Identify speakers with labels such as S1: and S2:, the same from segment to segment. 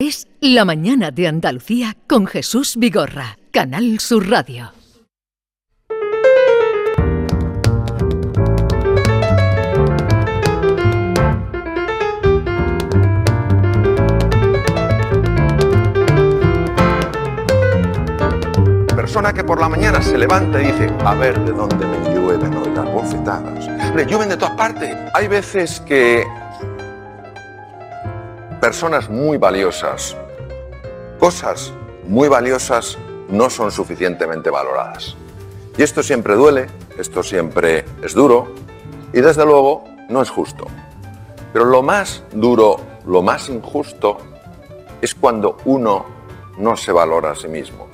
S1: Es La Mañana de Andalucía con Jesús Vigorra, Canal Sur Radio.
S2: Persona que por la mañana se levanta y dice, a ver de dónde me llueven hoy las bofetadas. Hombre, llueven de todas partes. Hay veces que personas muy valiosas, cosas muy valiosas no son suficientemente valoradas. Y esto siempre duele, esto siempre es duro y desde luego no es justo. Pero lo más duro, lo más injusto es cuando uno no se valora a sí mismo,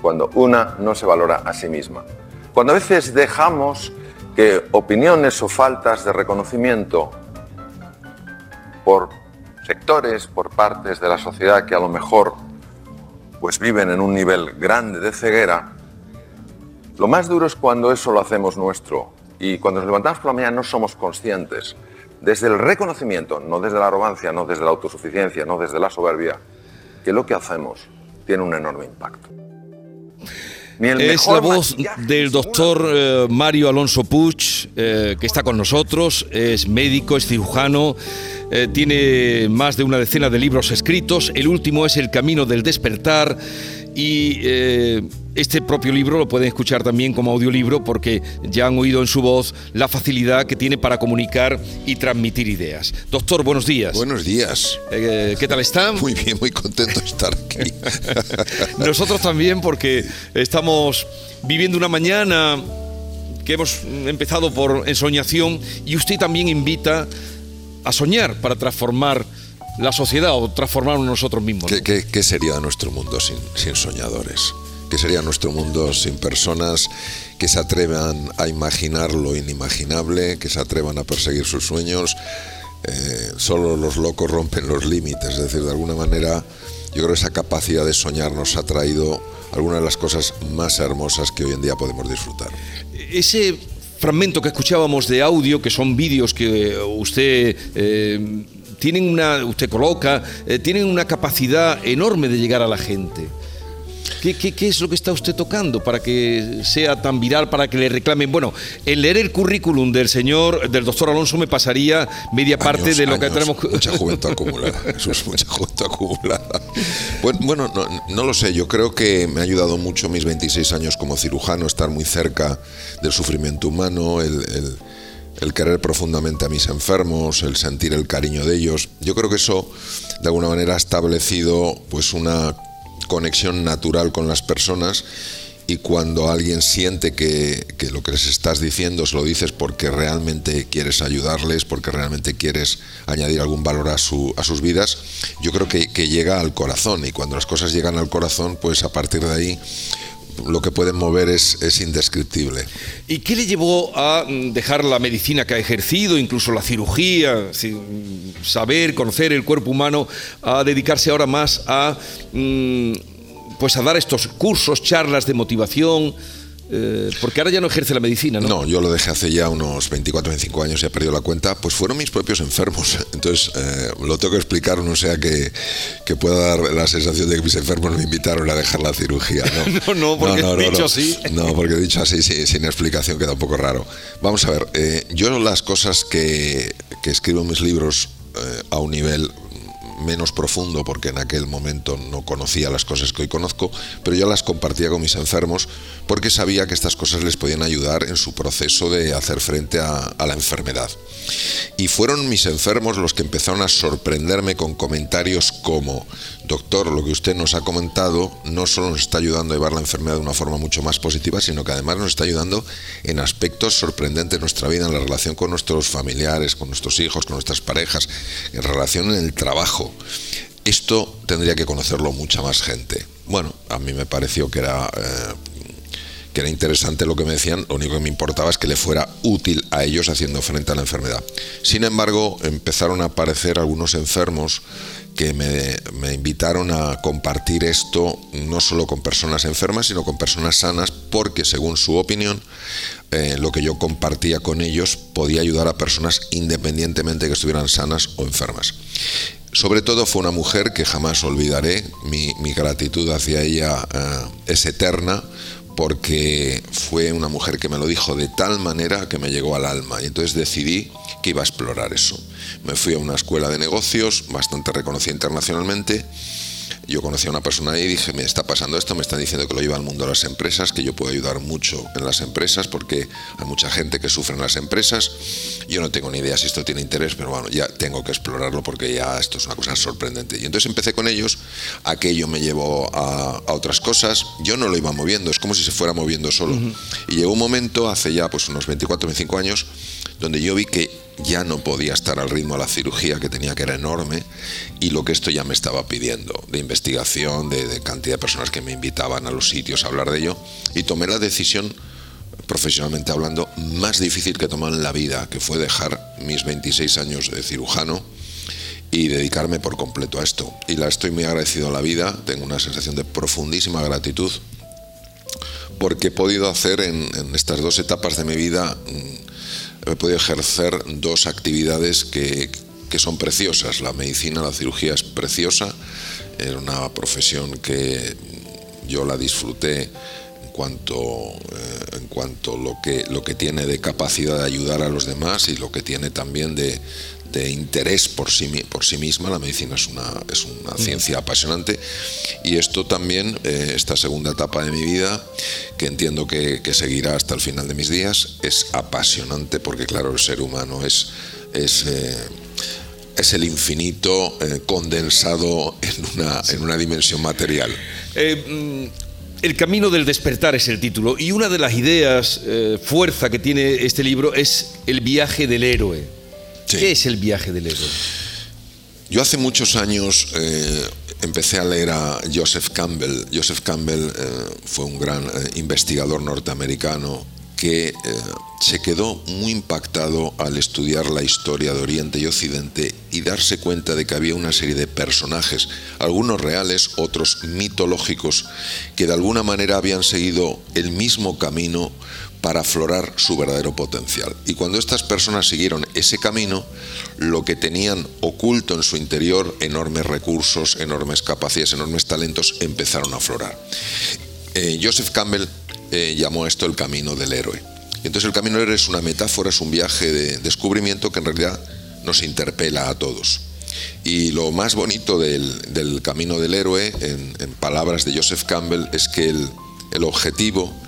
S2: cuando una no se valora a sí misma. Cuando a veces dejamos que opiniones o faltas de reconocimiento por sectores, por partes de la sociedad que a lo mejor pues viven en un nivel grande de ceguera, lo más duro es cuando eso lo hacemos nuestro. Y cuando nos levantamos por la mañana no somos conscientes. Desde el reconocimiento, no desde la arrogancia, no desde la autosuficiencia, no desde la soberbia, que lo que hacemos tiene un enorme impacto.
S3: Es la voz del doctor eh, Mario Alonso Puig, eh, que está con nosotros, es médico, es cirujano, eh, tiene más de una decena de libros escritos, el último es El Camino del Despertar y este propio libro lo pueden escuchar también como audiolibro porque ya han oído en su voz la facilidad que tiene para comunicar y transmitir ideas. Doctor, buenos días.
S4: Buenos días.
S3: ¿Qué tal está?
S4: Muy bien, muy contento de estar aquí.
S3: Nosotros también porque estamos viviendo una mañana que hemos empezado por ensoñación y usted también invita a soñar para transformar la sociedad o transformarnos nosotros mismos.
S4: ¿Qué, sería nuestro mundo sin, sin soñadores? ¿Qué sería nuestro mundo sin personas que se atrevan a imaginar lo inimaginable, que se atrevan a perseguir sus sueños? Eh, solo los locos rompen los límites, es decir, de alguna manera yo creo que esa capacidad de soñar nos ha traído algunas de las cosas más hermosas que hoy en día podemos disfrutar.
S3: Ese fragmento que escuchábamos de audio, que son vídeos que usted eh, tienen una, usted coloca, eh, tienen una capacidad enorme de llegar a la gente. ¿Qué, es lo que está usted tocando para que sea tan viral, para que le reclamen? Bueno, en leer el currículum del señor, del doctor Alonso, me pasaría media parte de lo que tenemos.
S4: Mucha juventud acumulada, eso es mucha juventud acumulada. Bueno, bueno no, lo sé, yo creo que me ha ayudado mucho mis 26 años como cirujano, estar muy cerca del sufrimiento humano, el, el querer profundamente a mis enfermos, el sentir el cariño de ellos. Yo creo que eso de alguna manera ha establecido pues una conexión natural con las personas y cuando alguien siente que, lo que les estás diciendo se lo dices porque realmente quieres ayudarles, porque realmente quieres añadir algún valor a, su, a sus vidas, yo creo que, llega al corazón y cuando las cosas llegan al corazón, pues a partir de ahí lo que pueden mover es, es, indescriptible.
S3: ¿Y qué le llevó a dejar la medicina que ha ejercido, incluso la cirugía, saber, conocer el cuerpo humano, a dedicarse ahora más a, mm, pues a dar estos cursos, charlas de motivación? Eh, porque ahora ya no ejerce la medicina, ¿no?
S4: No, yo lo dejé hace ya unos 24, 25 años y he perdido la cuenta. Pues fueron mis propios enfermos. Entonces, eh, lo tengo que explicar, no sea que, que, pueda dar la sensación de que mis enfermos me invitaron a dejar la cirugía.
S3: No, no, porque dicho así.
S4: No, porque dicho así, sin explicación, queda un poco raro. Vamos a ver, eh, yo las cosas que, que escribo en mis libros a un nivel menos profundo porque en aquel momento no conocía las cosas que hoy conozco, pero yo las compartía con mis enfermos porque sabía que estas cosas les podían ayudar en su proceso de hacer frente a, la enfermedad. Y fueron mis enfermos los que empezaron a sorprenderme con comentarios como, doctor, lo que usted nos ha comentado no solo nos está ayudando a llevar la enfermedad de una forma mucho más positiva, sino que además nos está ayudando en aspectos sorprendentes en nuestra vida, en la relación con nuestros familiares, con nuestros hijos, con nuestras parejas, en relación en el trabajo. Esto tendría que conocerlo mucha más gente. Bueno, a mí me pareció que era... Eh, que era interesante lo que me decían, lo único que me importaba es que le fuera útil a ellos haciendo frente a la enfermedad. Sin embargo, empezaron a aparecer algunos enfermos que me, invitaron a compartir esto no solo con personas enfermas, sino con personas sanas, porque según su opinión, eh, lo que yo compartía con ellos podía ayudar a personas independientemente de que estuvieran sanas o enfermas. Sobre todo fue una mujer que jamás olvidaré, mi, gratitud hacia ella eh, es eterna porque fue una mujer que me lo dijo de tal manera que me llegó al alma y entonces decidí que iba a explorar eso. Me fui a una escuela de negocios bastante reconocida internacionalmente yo conocí a una persona ahí y dije, me está pasando esto, me están diciendo que lo lleva al mundo de las empresas, que yo puedo ayudar mucho en las empresas porque hay mucha gente que sufre en las empresas. Yo no tengo ni idea si esto tiene interés, pero bueno, ya tengo que explorarlo porque ya esto es una cosa sorprendente. Y entonces empecé con ellos, aquello me llevó a, otras cosas, yo no lo iba moviendo, es como si se fuera moviendo solo. Y llegó un momento, hace ya pues unos 24, 25 años, donde yo vi que ya no podía estar al ritmo de la cirugía que tenía que era enorme y lo que esto ya me estaba pidiendo de investigación, de, cantidad de personas que me invitaban a los sitios a hablar de ello y tomé la decisión profesionalmente hablando más difícil que tomar en la vida, que fue dejar mis 26 años de cirujano y dedicarme por completo a esto. Y la estoy muy agradecido a la vida, tengo una sensación de profundísima gratitud porque he podido hacer en, en estas dos etapas de mi vida podido ejercer dos actividades que, son preciosas. La medicina, la cirugía es preciosa, era una profesión que yo la disfruté en cuanto, eh, en cuanto lo que, lo que tiene de capacidad de ayudar a los demás y lo que tiene también de, de interés por sí, por sí misma. La medicina es una, es una ciencia apasionante y esto también, eh, esta segunda etapa de mi vida, que entiendo que, seguirá hasta el final de mis días, es apasionante porque claro, el ser humano es... es eh, es el infinito eh, condensado en una, en una dimensión material.
S3: Mm, el camino del despertar es el título y una de las ideas, fuerza que tiene este libro es el viaje del héroe. ¿Qué es el viaje del héroe?
S4: Yo hace muchos años eh, empecé a leer a Joseph Campbell. Joseph Campbell eh, fue un gran eh, investigador norteamericano que se quedó muy impactado al estudiar la historia de Oriente y Occidente y darse cuenta de que había una serie de personajes, algunos reales, otros mitológicos, que de alguna manera habían seguido el mismo camino para aflorar su verdadero potencial. Y cuando estas personas siguieron ese camino, lo que tenían oculto en su interior, enormes recursos, enormes capacidades, enormes talentos, empezaron a aflorar. Eh, Joseph Campbell eh, llamó esto el camino del héroe. entonces el camino del héroe es una metáfora, es un viaje de descubrimiento que en realidad nos interpela a todos. Y lo más bonito del, camino del héroe, en, palabras de Joseph Campbell, es que el, el objetivo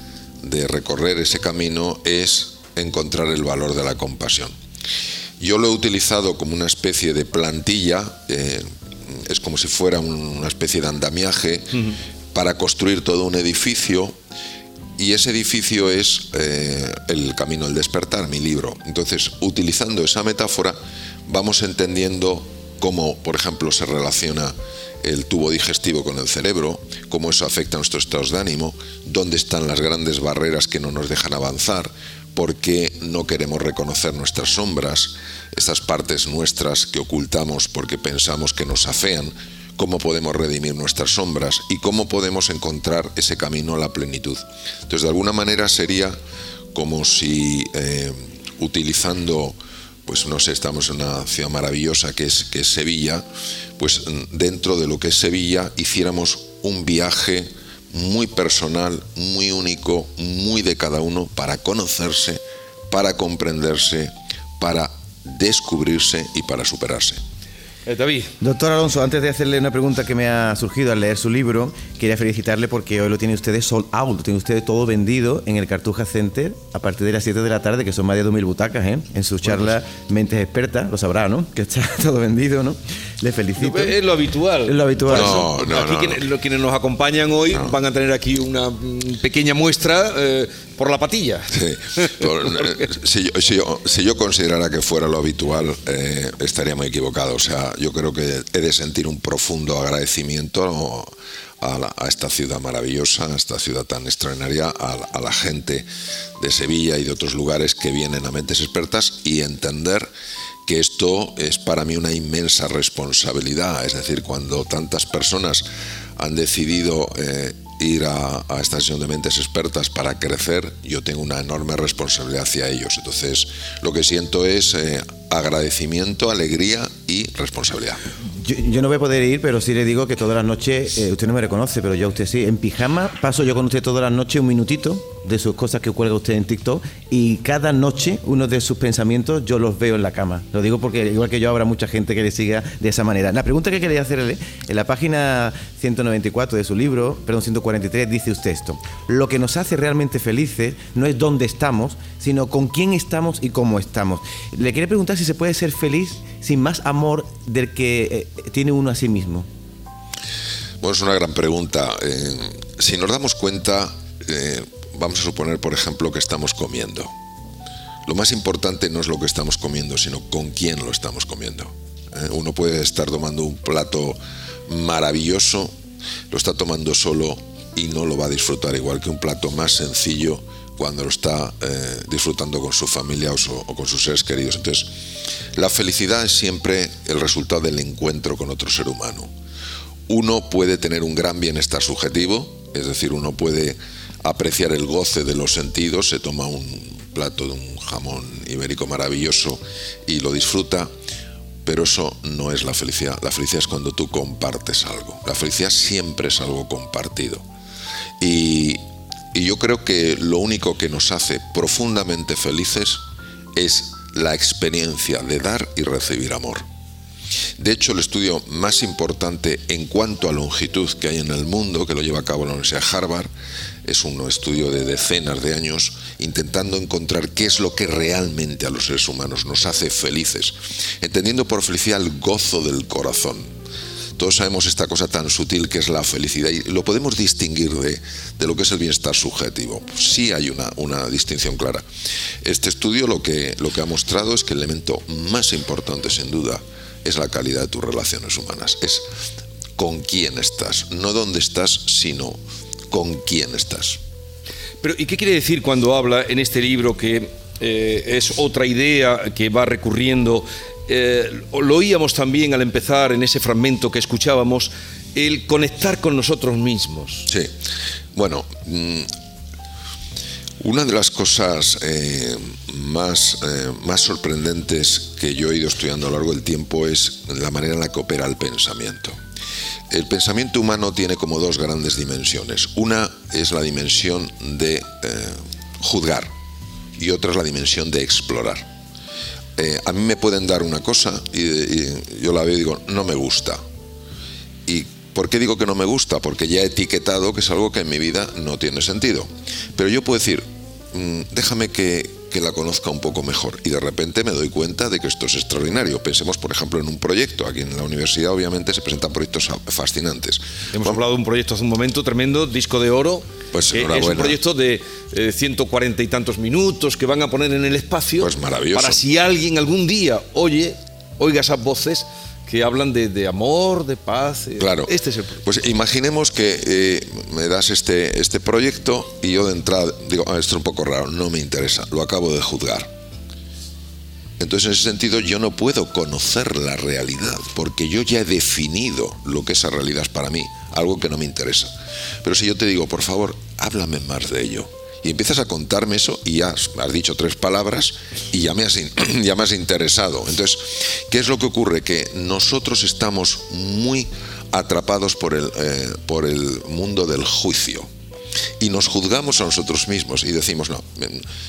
S4: de recorrer ese camino es encontrar el valor de la compasión. Yo lo he utilizado como una especie de plantilla, eh, es como si fuera una especie de andamiaje para construir todo un edificio y ese edificio es eh, el camino del despertar, mi libro. Entonces, utilizando esa metáfora, vamos entendiendo cómo, por ejemplo, se relaciona el tubo digestivo con el cerebro, cómo eso afecta a nuestros estados de ánimo, dónde están las grandes barreras que no nos dejan avanzar, por qué no queremos reconocer nuestras sombras, estas partes nuestras que ocultamos porque pensamos que nos afean, cómo podemos redimir nuestras sombras y cómo podemos encontrar ese camino a la plenitud. Entonces, de alguna manera sería como si eh, utilizando pues no sé, estamos en una ciudad maravillosa que es, que es Sevilla, pues dentro de lo que es Sevilla hiciéramos un viaje muy personal, muy único, muy de cada uno para conocerse, para comprenderse, para descubrirse y para superarse.
S5: Eh, David. Doctor Alonso, antes de hacerle una pregunta que me ha surgido al leer su libro, quería felicitarle porque hoy lo tiene usted sold out, lo tiene usted todo vendido en el Cartuja Center a partir de las 7 de la tarde, que son más de 2.000 butacas, ¿eh? en su charla Mentes Expertas, lo sabrá, ¿no? Que está todo vendido, ¿no? Le felicito.
S3: Es lo habitual.
S5: Es lo habitual.
S3: No, no, aquí Quienes, quienes, nos acompañan hoy van a tener aquí una pequeña muestra. Eh, por la patilla.
S4: Eh, si, yo, considerara que fuera lo habitual, eh, estaría muy equivocado. O sea, yo creo que he de sentir un profundo agradecimiento a, esta ciudad maravillosa, a esta ciudad tan extraordinaria, a, la gente de Sevilla y de otros lugares que vienen a mentes expertas y entender que esto es para mí una inmensa responsabilidad. Es decir, cuando tantas personas han decidido eh, ir a, esta sesión de mentes expertas para crecer, yo tengo una enorme responsabilidad hacia ellos. Entonces, lo que siento es eh, agradecimiento, alegría y responsabilidad.
S5: Yo, no voy a poder ir, pero sí le digo que todas las noches, eh, usted no me reconoce, pero yo usted sí, en pijama paso yo con usted todas las noches un minutito de sus cosas que cuelga usted en TikTok y cada noche uno de sus pensamientos yo los veo en la cama. Lo digo porque igual que yo habrá mucha gente que le siga de esa manera. La pregunta que quería hacerle, en la página 194 de su libro, perdón, 143, dice usted esto. Lo que nos hace realmente felices no es dónde estamos, sino con quién estamos y cómo estamos. Le quería preguntar si se puede ser feliz sin más amor del que eh, tiene uno a sí mismo.
S4: Bueno, es una gran pregunta. Eh, si nos damos cuenta, eh, vamos a suponer, por ejemplo, que estamos comiendo. Lo más importante no es lo que estamos comiendo, sino con quién lo estamos comiendo. ¿eh? Uno puede estar tomando un plato maravilloso, lo está tomando solo y no lo va a disfrutar igual que un plato más sencillo cuando lo está eh, disfrutando con su familia o, con sus seres queridos. Entonces, la felicidad es siempre el resultado del encuentro con otro ser humano. Uno puede tener un gran bienestar subjetivo, es decir, uno puede apreciar el goce de los sentidos, se toma un plato de un jamón ibérico maravilloso y lo disfruta, pero eso no es la felicidad. La felicidad es cuando tú compartes algo. La felicidad siempre es algo compartido. Y, yo creo que lo único que nos hace profundamente felices es la experiencia de dar y recibir amor. De hecho, el estudio más importante en cuanto a longitud que hay en el mundo, que lo lleva a cabo la Universidad Harvard, es un estudio de decenas de años intentando encontrar qué es lo que realmente a los seres humanos nos hace felices, entendiendo por felicidad el gozo del corazón. Todos sabemos esta cosa tan sutil que es la felicidad y lo podemos distinguir de, lo que es el bienestar subjetivo. Sí hay una, una distinción clara. Este estudio lo que, lo que ha mostrado es que el elemento más importante, sin duda, es la calidad de tus relaciones humanas. Es con quién estás, no dónde estás, sino con quién estás.
S3: Pero, ¿y qué quiere decir cuando habla en este libro que eh, es otra idea que va recurriendo? Eh, lo oíamos también al empezar en ese fragmento que escuchábamos, el conectar con nosotros mismos.
S4: Sí, bueno, mm, una de las cosas eh, más, más sorprendentes que yo he ido estudiando a lo largo del tiempo es la manera en la que opera el pensamiento. El pensamiento humano tiene como dos grandes dimensiones. Una es la dimensión de eh, juzgar y otra es la dimensión de explorar. Eh, a mí me pueden dar una cosa y, yo la veo y digo, no me gusta. ¿Y por qué digo que no me gusta? Porque ya he etiquetado que es algo que en mi vida no tiene sentido. Pero yo puedo decir, mm, déjame que, que la conozca un poco mejor. Y de repente me doy cuenta de que esto es extraordinario. Pensemos, por ejemplo, en un proyecto. Aquí en la universidad, obviamente, se presentan proyectos fascinantes.
S3: Hemos hablado de un proyecto hace un momento tremendo, Disco de Oro.
S4: Pues
S3: es un proyecto de 140 eh, y tantos minutos que van a poner en el espacio.
S4: Pues maravilloso.
S3: Para si alguien algún día oye, oiga esas voces que hablan de, amor, de paz.
S4: Eh, claro.
S3: Este es el
S4: Pues imaginemos que eh, me das este, este proyecto y yo de entrada digo, ah, esto es un poco raro, no me interesa, lo acabo de juzgar. Entonces, en ese sentido, yo no puedo conocer la realidad, porque yo ya he definido lo que esa realidad es para mí, algo que no me interesa. Pero si yo te digo, por favor, háblame más de ello, y empiezas a contarme eso y ya has, dicho tres palabras y ya me, has, ya interesado. Entonces, ¿qué es lo que ocurre? Que nosotros estamos muy atrapados por el, eh, por el mundo del juicio y nos juzgamos a nosotros mismos y decimos, no,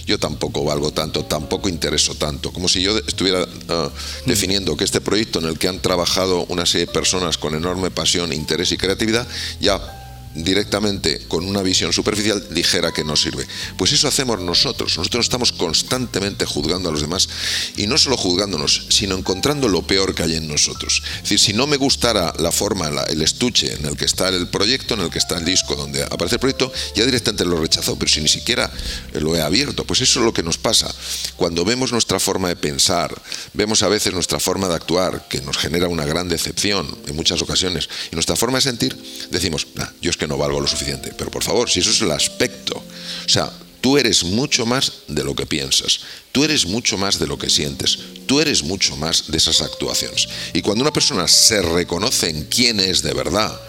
S4: yo tampoco valgo tanto, tampoco intereso tanto, como si yo estuviera ah, definiendo que este proyecto en el que han trabajado una serie de personas con enorme pasión, interés y creatividad, ya directamente con una visión superficial dijera que no sirve. Pues eso hacemos nosotros. Nosotros estamos constantemente juzgando a los demás y no solo juzgándonos, sino encontrando lo peor que hay en nosotros. Es decir, si no me gustara la forma, el estuche en el que está el proyecto, en el que está el disco donde aparece el proyecto, ya directamente lo rechazo, pero si ni siquiera lo he abierto, pues eso es lo que nos pasa. Cuando vemos nuestra forma de pensar, vemos a veces nuestra forma de actuar, que nos genera una gran decepción en muchas ocasiones, y nuestra forma de sentir, decimos, yo es que no valgo lo suficiente. Pero por favor, si eso es el aspecto, o sea, tú eres mucho más de lo que piensas, tú eres mucho más de lo que sientes, tú eres mucho más de esas actuaciones. Y cuando una persona se reconoce en quién es de verdad,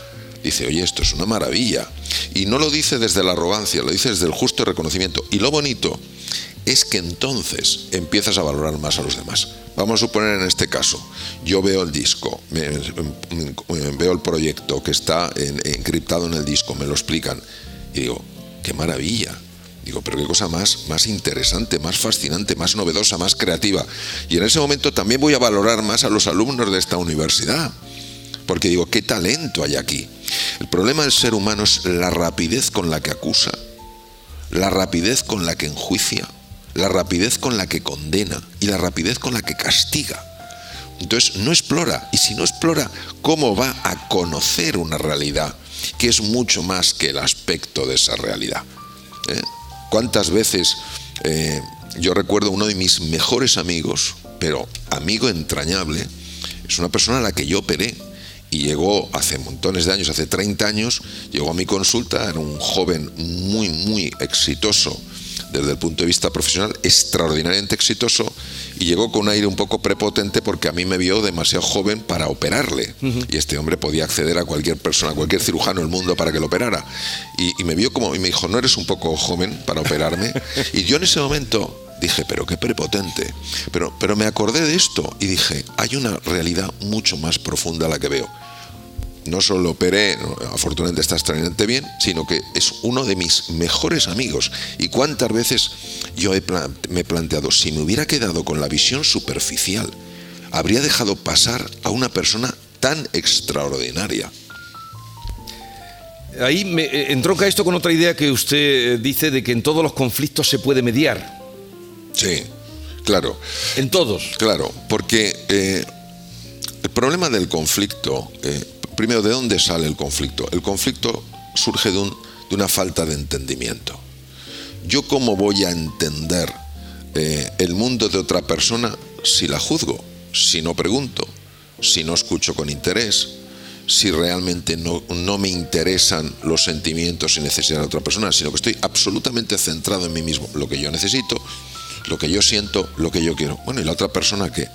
S4: dice, oye, esto es una maravilla. Y no lo dice desde la arrogancia, lo dice desde el justo reconocimiento. Y lo bonito es que entonces empiezas a valorar más a los demás. Vamos a suponer en este caso, yo veo el disco, veo el proyecto que está encriptado en el disco, me lo explican y digo, qué maravilla. Digo, pero qué cosa más, más interesante, más fascinante, más novedosa, más creativa. Y en ese momento también voy a valorar más a los alumnos de esta universidad. Porque digo, qué talento hay aquí. El problema del ser humano es la rapidez con la que acusa, la rapidez con la que enjuicia, la rapidez con la que condena y la rapidez con la que castiga. Entonces no explora, y si no explora, ¿cómo va a conocer una realidad que es mucho más que el aspecto de esa realidad? ¿Eh? ¿Cuántas veces eh, yo recuerdo uno de mis mejores amigos, pero amigo entrañable, es una persona a la que yo operé y llegó hace montones de años, hace 30 años, llegó a mi consulta, era un joven muy, muy exitoso desde el punto de vista profesional, extraordinariamente exitoso, y llegó con un aire un poco prepotente porque a mí me vio demasiado joven para operarle. Y este hombre podía acceder a cualquier persona, a cualquier cirujano del mundo para que lo operara. Y, me vio como, y me dijo, ¿no eres un poco joven para operarme? y yo en ese momento dije, pero qué prepotente. Pero, pero me acordé de esto y dije, hay una realidad mucho más profunda la que veo no solo operé, afortunadamente está extraordinariamente bien, sino que es uno de mis mejores amigos. Y cuántas veces yo me he planteado, si me hubiera quedado con la visión superficial, habría dejado pasar a una persona tan extraordinaria.
S3: Ahí me eh, entronca esto con otra idea que usted eh, dice de que en todos los conflictos se puede mediar.
S4: Sí, claro.
S3: En todos.
S4: Claro, porque eh, el problema del conflicto Primero, ¿de dónde sale el conflicto? El conflicto surge de, una falta de entendimiento. ¿Yo cómo voy a entender eh, el mundo de otra persona si la juzgo, si no pregunto, si no escucho con interés, si realmente no, no, me interesan los sentimientos y necesidades de otra persona, sino que estoy absolutamente centrado en mí mismo, lo que yo necesito, lo que yo siento, lo que yo quiero. Bueno, ¿y la otra persona qué?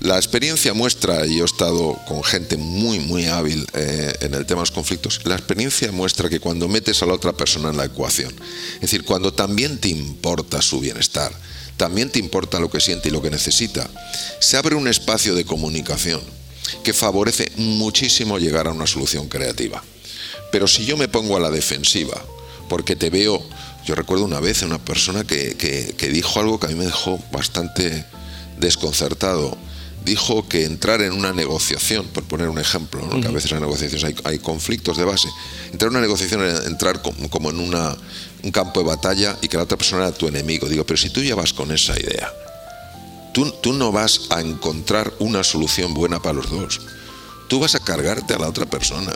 S4: La experiencia muestra, y yo he estado con gente muy, muy hábil eh, en el tema de los conflictos, la experiencia muestra que cuando metes a la otra persona en la ecuación, es decir, cuando también te importa su bienestar, también te importa lo que siente y lo que necesita, se abre un espacio de comunicación que favorece muchísimo llegar a una solución creativa. Pero si yo me pongo a la defensiva, porque te veo, yo recuerdo una vez una persona que, que dijo algo que a mí me dejó bastante desconcertado dijo que entrar en una negociación, por poner un ejemplo, que a veces en negociaciones hay, conflictos de base, entrar en una negociación era entrar como, en una, un campo de batalla y que la otra persona era tu enemigo. Digo, pero si tú ya vas con esa idea, tú, tú no vas a encontrar una solución buena para los dos. Tú vas a cargarte a la otra persona.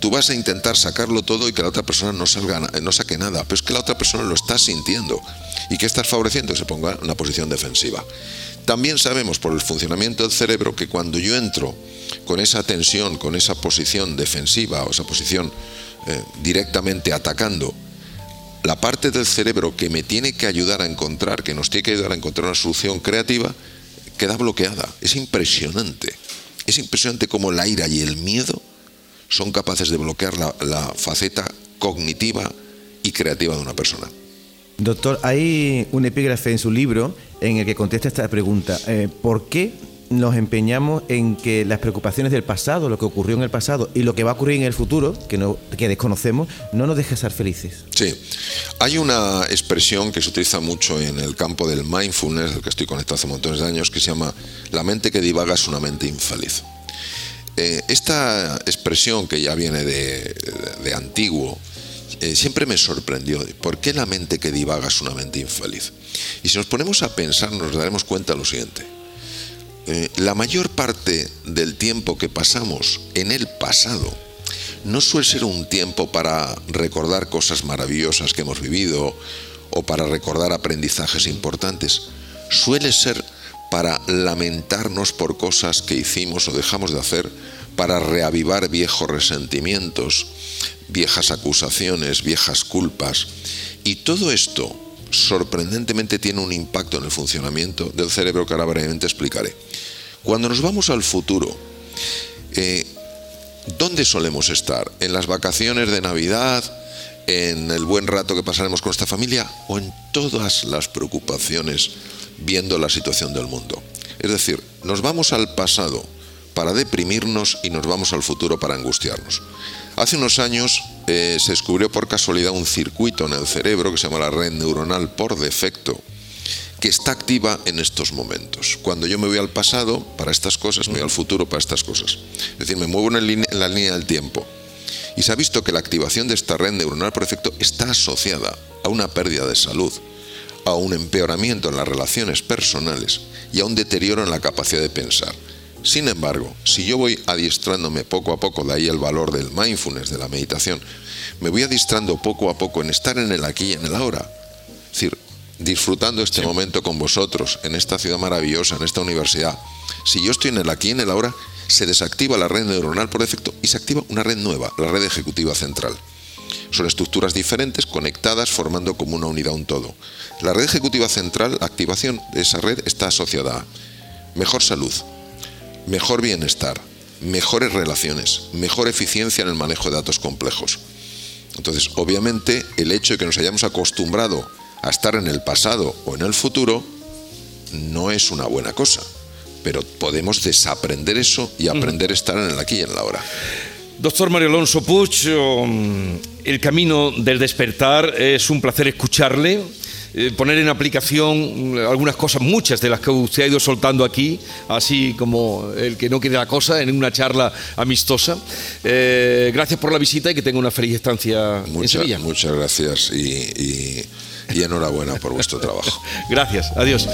S4: Tú vas a intentar sacarlo todo y que la otra persona no, salga, no saque nada, pero es que la otra persona lo está sintiendo. ¿Y qué estás favoreciendo? Que se ponga en una posición defensiva. También sabemos por el funcionamiento del cerebro que cuando yo entro con esa tensión, con esa posición defensiva o esa posición eh, directamente atacando, la parte del cerebro que me tiene que ayudar a encontrar, que nos tiene que ayudar a encontrar una solución creativa, queda bloqueada. Es impresionante. Es impresionante cómo la ira y el miedo son capaces de bloquear la faceta cognitiva y creativa de una persona.
S5: Doctor, hay un epígrafe en su libro en el que contesta esta pregunta. Eh, ¿Por qué nos empeñamos en que las preocupaciones del pasado, lo que ocurrió en el pasado y lo que va a ocurrir en el futuro, que, no, que desconocemos, no nos deje ser felices?
S4: Sí. Hay una expresión que se utiliza mucho en el campo del mindfulness, del que estoy conectado hace montones de años, que se llama la mente que divaga es una mente infeliz. Eh, esta expresión que ya viene de, de antiguo, eh, siempre me sorprendió. ¿Por qué la mente que divaga es una mente infeliz? Y si nos ponemos a pensar, nos daremos cuenta de lo siguiente. Eh, la mayor parte del tiempo que pasamos en el pasado no suele ser un tiempo para recordar cosas maravillosas que hemos vivido o para recordar aprendizajes importantes. Suele ser para lamentarnos por cosas que hicimos o dejamos de hacer, para reavivar viejos resentimientos, viejas acusaciones, viejas culpas. Y todo esto sorprendentemente tiene un impacto en el funcionamiento del cerebro que ahora brevemente explicaré. Cuando nos vamos al futuro, eh, ¿dónde solemos estar? ¿En las vacaciones de Navidad? en el buen rato que pasaremos con esta familia o en todas las preocupaciones viendo la situación del mundo. Es decir, nos vamos al pasado para deprimirnos y nos vamos al futuro para angustiarnos. Hace unos años eh, se descubrió por casualidad un circuito en el cerebro que se llama la red neuronal por defecto, que está activa en estos momentos. Cuando yo me voy al pasado para estas cosas, me voy al futuro para estas cosas. Es decir, me muevo en, la línea del tiempo. Y se ha visto que la activación de esta red neuronal por defecto está asociada a una pérdida de salud, a un empeoramiento en las relaciones personales y a un deterioro en la capacidad de pensar. Sin embargo, si yo voy adiestrándome poco a poco, de ahí el valor del mindfulness, de la meditación, me voy adiestrando poco a poco en estar en el aquí y en el ahora. Es decir, disfrutando este momento con vosotros, en esta ciudad maravillosa, en esta universidad. Si yo estoy en el aquí y en el ahora, se desactiva la red neuronal por defecto y se activa una red nueva, la red ejecutiva central. Son estructuras diferentes conectadas formando como una unidad, un todo. La red ejecutiva central, la activación de esa red está asociada a mejor salud, mejor bienestar, mejores relaciones, mejor eficiencia en el manejo de datos complejos. Entonces, obviamente, el hecho de que nos hayamos acostumbrado a estar en el pasado o en el futuro no es una buena cosa, pero podemos desaprender eso y aprender a estar en el aquí y en la hora.
S3: Doctor Mario Alonso Puch, um, el camino del despertar es un placer escucharle. Eh, poner en aplicación algunas cosas, muchas de las que usted ha ido soltando aquí, así como el que no quiere la cosa, en una charla amistosa. Eh, gracias por la visita y que tenga una feliz estancia
S4: en
S3: Sevilla.
S4: Muchas gracias y enhorabuena por vuestro trabajo.
S3: gracias, adiós.